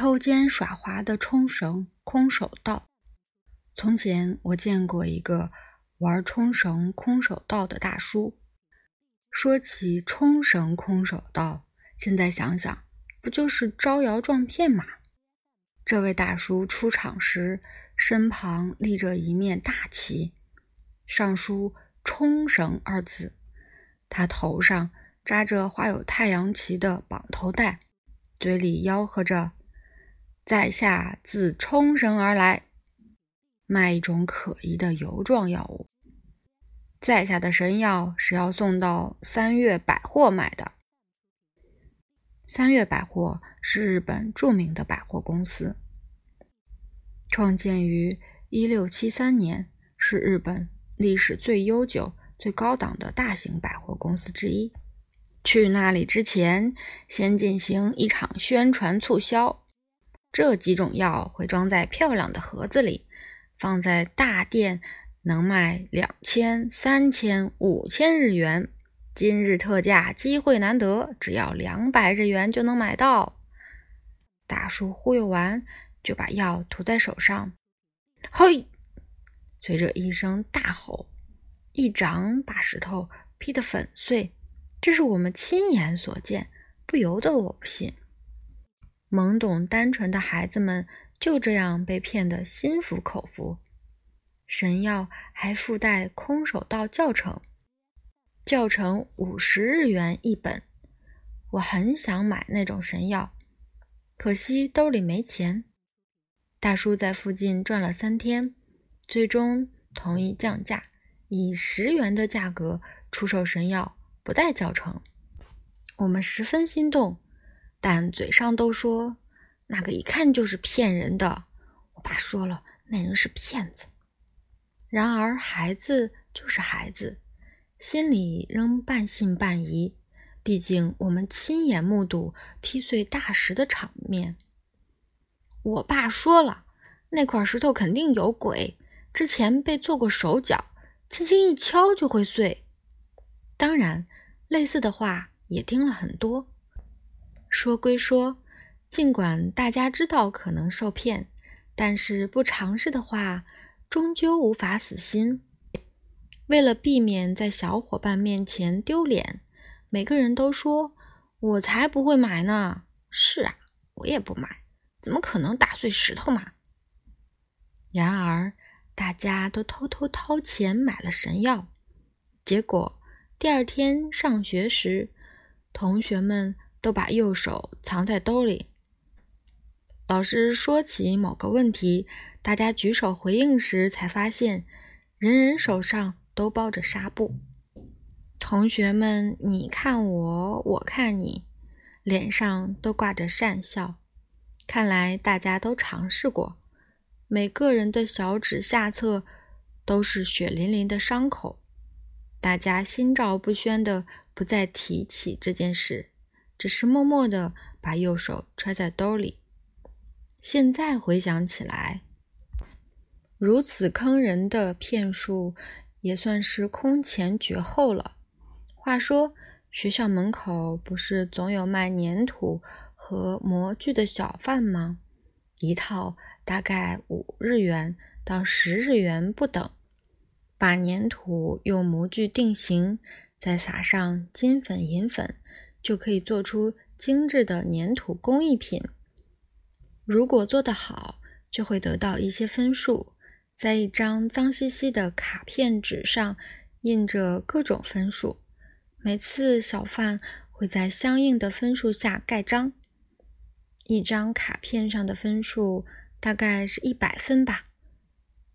偷奸耍滑的冲绳空手道。从前我见过一个玩冲绳空手道的大叔。说起冲绳空手道，现在想想，不就是招摇撞骗吗？这位大叔出场时，身旁立着一面大旗，上书“冲绳”二字。他头上扎着画有太阳旗的绑头带，嘴里吆喝着：“在下自冲绳而来，卖一种可疑的油状药物。”在下的神药是要送到三月百货买的。三月百货是日本著名的百货公司，创建于一六七三年，是日本历史最悠久、最高档的大型百货公司之一。去那里之前，先进行一场宣传促销。这几种药会装在漂亮的盒子里，放在大店。能卖两千、三千、五千日元，今日特价，机会难得，只要两百日元就能买到。大叔忽悠完，就把药涂在手上，嘿！随着一声大吼，一掌把石头劈得粉碎。这是我们亲眼所见，不由得我不信。懵懂单纯的孩子们就这样被骗得心服口服。神药还附带空手道教程，教程五十日元一本。我很想买那种神药，可惜兜里没钱。大叔在附近转了三天，最终同意降价，以十元的价格出售神药，不带教程。我们十分心动，但嘴上都说那个一看就是骗人的。我爸说了，那人是骗子。然而，孩子就是孩子，心里仍半信半疑。毕竟，我们亲眼目睹劈碎大石的场面。我爸说了，那块石头肯定有鬼，之前被做过手脚，轻轻一敲就会碎。当然，类似的话也听了很多。说归说，尽管大家知道可能受骗，但是不尝试的话。终究无法死心。为了避免在小伙伴面前丢脸，每个人都说：“我才不会买呢！”是啊，我也不买，怎么可能打碎石头嘛？然而，大家都偷偷掏钱买了神药。结果，第二天上学时，同学们都把右手藏在兜里。老师说起某个问题。大家举手回应时，才发现人人手上都包着纱布。同学们，你看我，我看你，脸上都挂着讪笑。看来大家都尝试过，每个人的小指下侧都是血淋淋的伤口。大家心照不宣的不再提起这件事，只是默默的把右手揣在兜里。现在回想起来。如此坑人的骗术，也算是空前绝后了。话说，学校门口不是总有卖粘土和模具的小贩吗？一套大概五日元到十日元不等，把粘土用模具定型，再撒上金粉、银粉，就可以做出精致的粘土工艺品。如果做得好，就会得到一些分数。在一张脏兮兮的卡片纸上印着各种分数，每次小贩会在相应的分数下盖章。一张卡片上的分数大概是一百分吧，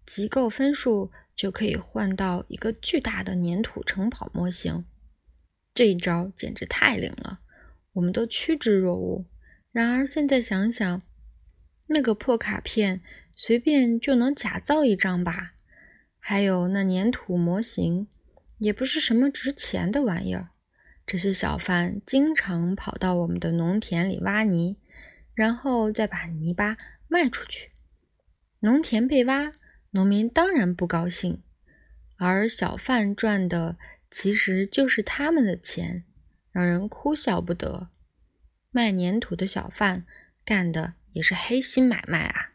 集够分数就可以换到一个巨大的粘土城堡模型。这一招简直太灵了，我们都趋之若鹜。然而现在想想，那个破卡片。随便就能假造一张吧，还有那粘土模型，也不是什么值钱的玩意儿。这些小贩经常跑到我们的农田里挖泥，然后再把泥巴卖出去。农田被挖，农民当然不高兴，而小贩赚的其实就是他们的钱，让人哭笑不得。卖粘土的小贩干的。也是黑心买卖啊。